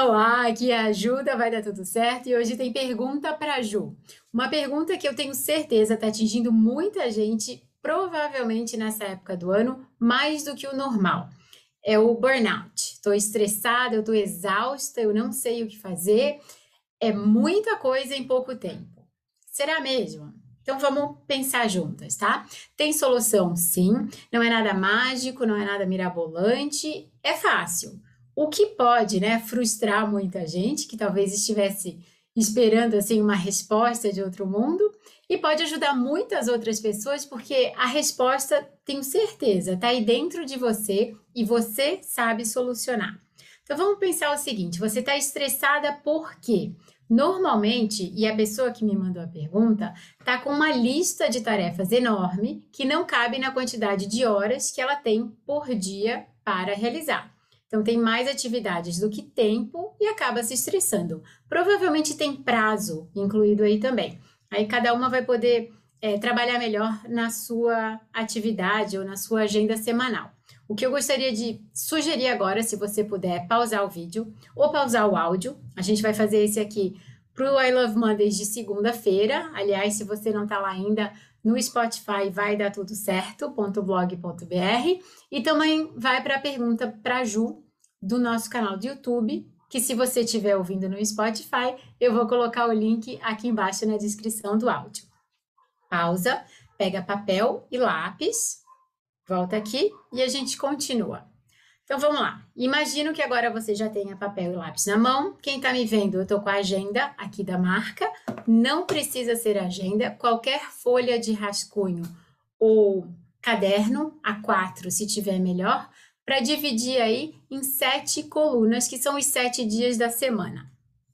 Olá, aqui é a Ajuda, vai dar tudo certo e hoje tem pergunta para Ju. Uma pergunta que eu tenho certeza está atingindo muita gente, provavelmente nessa época do ano, mais do que o normal. É o burnout. Estou estressada, eu estou exausta, eu não sei o que fazer. É muita coisa em pouco tempo. Será mesmo? Então vamos pensar juntas, tá? Tem solução sim, não é nada mágico, não é nada mirabolante, é fácil. O que pode, né, frustrar muita gente que talvez estivesse esperando assim uma resposta de outro mundo e pode ajudar muitas outras pessoas porque a resposta, tenho certeza, está aí dentro de você e você sabe solucionar. Então vamos pensar o seguinte: você está estressada por quê? Normalmente, e a pessoa que me mandou a pergunta está com uma lista de tarefas enorme que não cabe na quantidade de horas que ela tem por dia para realizar. Então, tem mais atividades do que tempo e acaba se estressando. Provavelmente tem prazo incluído aí também. Aí cada uma vai poder é, trabalhar melhor na sua atividade ou na sua agenda semanal. O que eu gostaria de sugerir agora, se você puder pausar o vídeo ou pausar o áudio, a gente vai fazer esse aqui para o I Love Mondays de segunda-feira. Aliás, se você não está lá ainda, no Spotify vai dar tudo certo.blog.br e também vai para a pergunta para Ju do nosso canal do YouTube, que se você estiver ouvindo no Spotify, eu vou colocar o link aqui embaixo na descrição do áudio. Pausa, pega papel e lápis, volta aqui e a gente continua. Então vamos lá. Imagino que agora você já tenha papel e lápis na mão. Quem está me vendo, eu estou com a agenda aqui da marca. Não precisa ser agenda, qualquer folha de rascunho ou caderno, A4, se tiver melhor, para dividir aí em sete colunas, que são os sete dias da semana.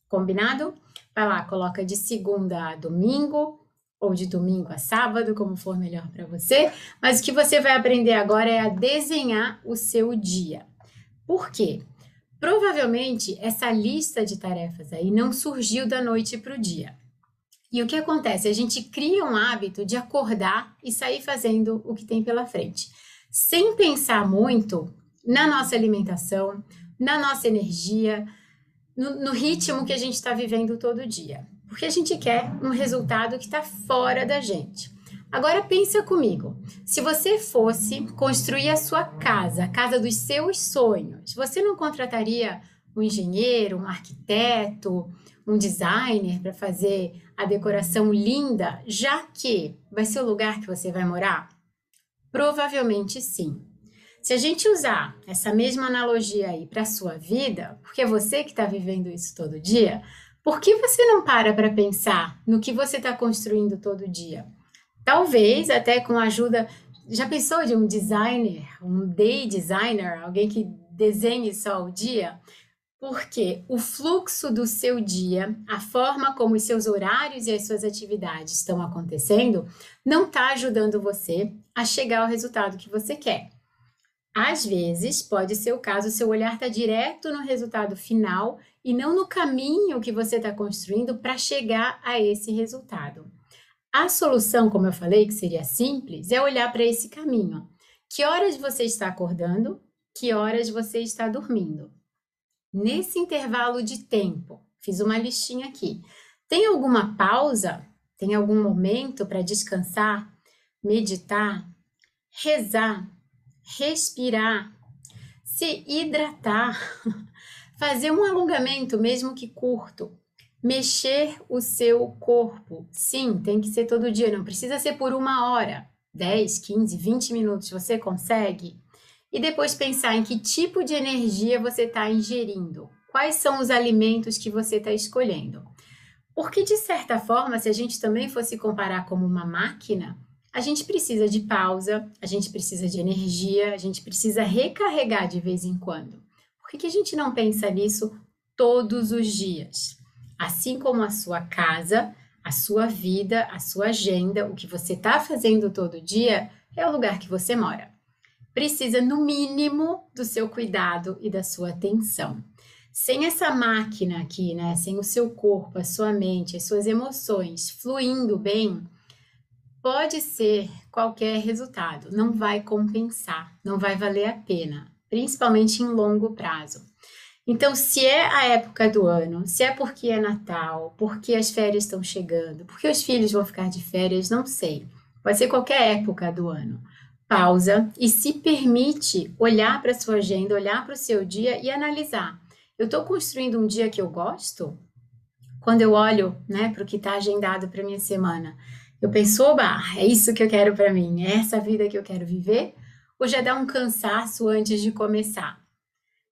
Combinado? Vai lá, coloca de segunda a domingo, ou de domingo a sábado, como for melhor para você. Mas o que você vai aprender agora é a desenhar o seu dia. Por quê? Provavelmente essa lista de tarefas aí não surgiu da noite para o dia. E o que acontece? A gente cria um hábito de acordar e sair fazendo o que tem pela frente, sem pensar muito na nossa alimentação, na nossa energia, no, no ritmo que a gente está vivendo todo dia. Porque a gente quer um resultado que está fora da gente. Agora pensa comigo, se você fosse construir a sua casa, a casa dos seus sonhos, você não contrataria um engenheiro, um arquiteto, um designer para fazer a decoração linda, já que vai ser o lugar que você vai morar? Provavelmente sim. Se a gente usar essa mesma analogia aí para a sua vida, porque é você que está vivendo isso todo dia, por que você não para para pensar no que você está construindo todo dia? Talvez até com a ajuda. Já pensou de um designer, um day designer, alguém que desenhe só o dia? Porque o fluxo do seu dia, a forma como os seus horários e as suas atividades estão acontecendo, não está ajudando você a chegar ao resultado que você quer. Às vezes, pode ser o caso, seu olhar está direto no resultado final e não no caminho que você está construindo para chegar a esse resultado. A solução, como eu falei, que seria simples, é olhar para esse caminho. Que horas você está acordando? Que horas você está dormindo? Nesse intervalo de tempo, fiz uma listinha aqui. Tem alguma pausa? Tem algum momento para descansar, meditar, rezar, respirar, se hidratar, fazer um alongamento, mesmo que curto, mexer o seu corpo. Sim, tem que ser todo dia, não precisa ser por uma hora, 10, 15, 20 minutos, você consegue. E depois pensar em que tipo de energia você está ingerindo, quais são os alimentos que você está escolhendo. Porque, de certa forma, se a gente também fosse comparar como uma máquina, a gente precisa de pausa, a gente precisa de energia, a gente precisa recarregar de vez em quando. Por que, que a gente não pensa nisso todos os dias? Assim como a sua casa, a sua vida, a sua agenda, o que você está fazendo todo dia é o lugar que você mora. Precisa, no mínimo, do seu cuidado e da sua atenção. Sem essa máquina aqui, né? Sem o seu corpo, a sua mente, as suas emoções fluindo bem, pode ser qualquer resultado, não vai compensar, não vai valer a pena, principalmente em longo prazo. Então, se é a época do ano, se é porque é Natal, porque as férias estão chegando, porque os filhos vão ficar de férias, não sei. Pode ser qualquer época do ano. Pausa e se permite olhar para a sua agenda, olhar para o seu dia e analisar. Eu estou construindo um dia que eu gosto? Quando eu olho né, para o que está agendado para minha semana, eu penso, oba, é isso que eu quero para mim, é essa vida que eu quero viver? Ou já dá um cansaço antes de começar?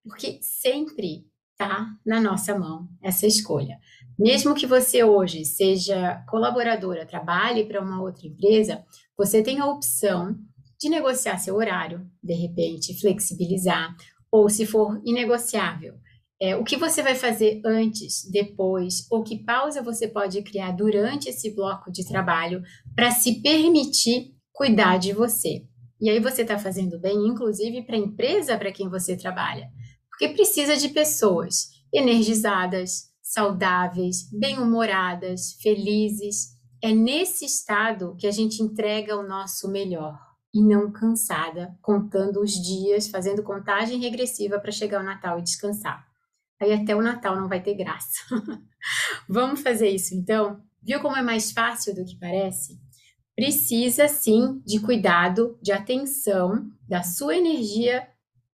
Porque sempre está na nossa mão essa escolha. Mesmo que você hoje seja colaboradora, trabalhe para uma outra empresa, você tem a opção de negociar seu horário, de repente flexibilizar, ou se for inegociável, é, o que você vai fazer antes, depois, ou que pausa você pode criar durante esse bloco de trabalho para se permitir cuidar de você. E aí você está fazendo bem, inclusive, para a empresa para quem você trabalha, porque precisa de pessoas energizadas, saudáveis, bem-humoradas, felizes. É nesse estado que a gente entrega o nosso melhor e não cansada, contando os dias, fazendo contagem regressiva para chegar o Natal e descansar aí até o Natal não vai ter graça. Vamos fazer isso então? Viu como é mais fácil do que parece? Precisa sim de cuidado, de atenção da sua energia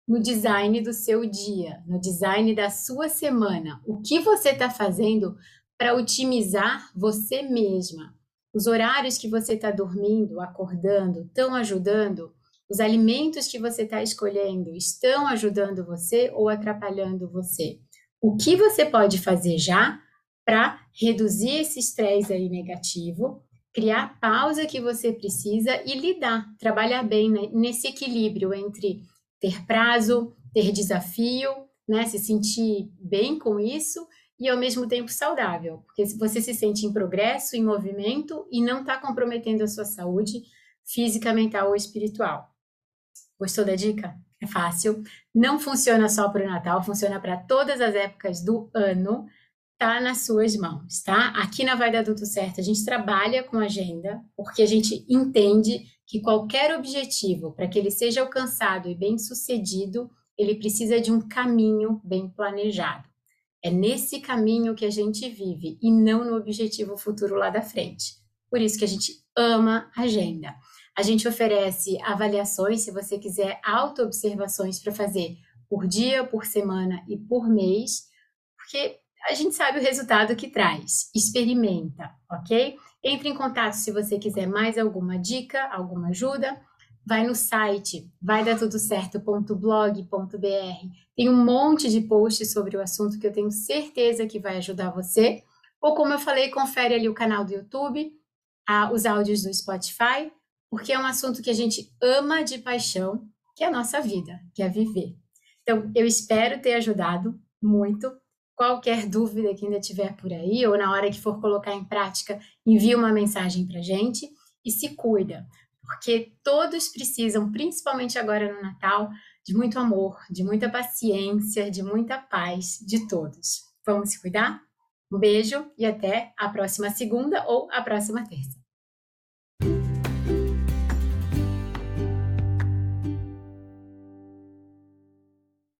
no design do seu dia, no design da sua semana. O que você está fazendo para otimizar você mesma? Os horários que você está dormindo, acordando, estão ajudando? Os alimentos que você está escolhendo estão ajudando você ou atrapalhando você? o que você pode fazer já para reduzir esse estresse aí negativo, criar a pausa que você precisa e lidar, trabalhar bem né, nesse equilíbrio entre ter prazo, ter desafio, né, se sentir bem com isso e ao mesmo tempo saudável, porque você se sente em progresso, em movimento e não está comprometendo a sua saúde física, mental ou espiritual. Gostou da dica? É fácil. Não funciona só para o Natal, funciona para todas as épocas do ano. Tá nas suas mãos, tá? Aqui na Vai Dar Tudo Certo, a gente trabalha com agenda, porque a gente entende que qualquer objetivo, para que ele seja alcançado e bem sucedido, ele precisa de um caminho bem planejado. É nesse caminho que a gente vive e não no objetivo futuro lá da frente. Por isso que a gente ama agenda. A gente oferece avaliações, se você quiser, auto-observações para fazer por dia, por semana e por mês, porque a gente sabe o resultado que traz. Experimenta, ok? Entre em contato se você quiser mais alguma dica, alguma ajuda. Vai no site vai. Tem um monte de posts sobre o assunto que eu tenho certeza que vai ajudar você. Ou como eu falei, confere ali o canal do YouTube, os áudios do Spotify porque é um assunto que a gente ama de paixão, que é a nossa vida, que é viver. Então, eu espero ter ajudado muito. Qualquer dúvida que ainda tiver por aí, ou na hora que for colocar em prática, envie uma mensagem para gente e se cuida, porque todos precisam, principalmente agora no Natal, de muito amor, de muita paciência, de muita paz de todos. Vamos se cuidar? Um beijo e até a próxima segunda ou a próxima terça.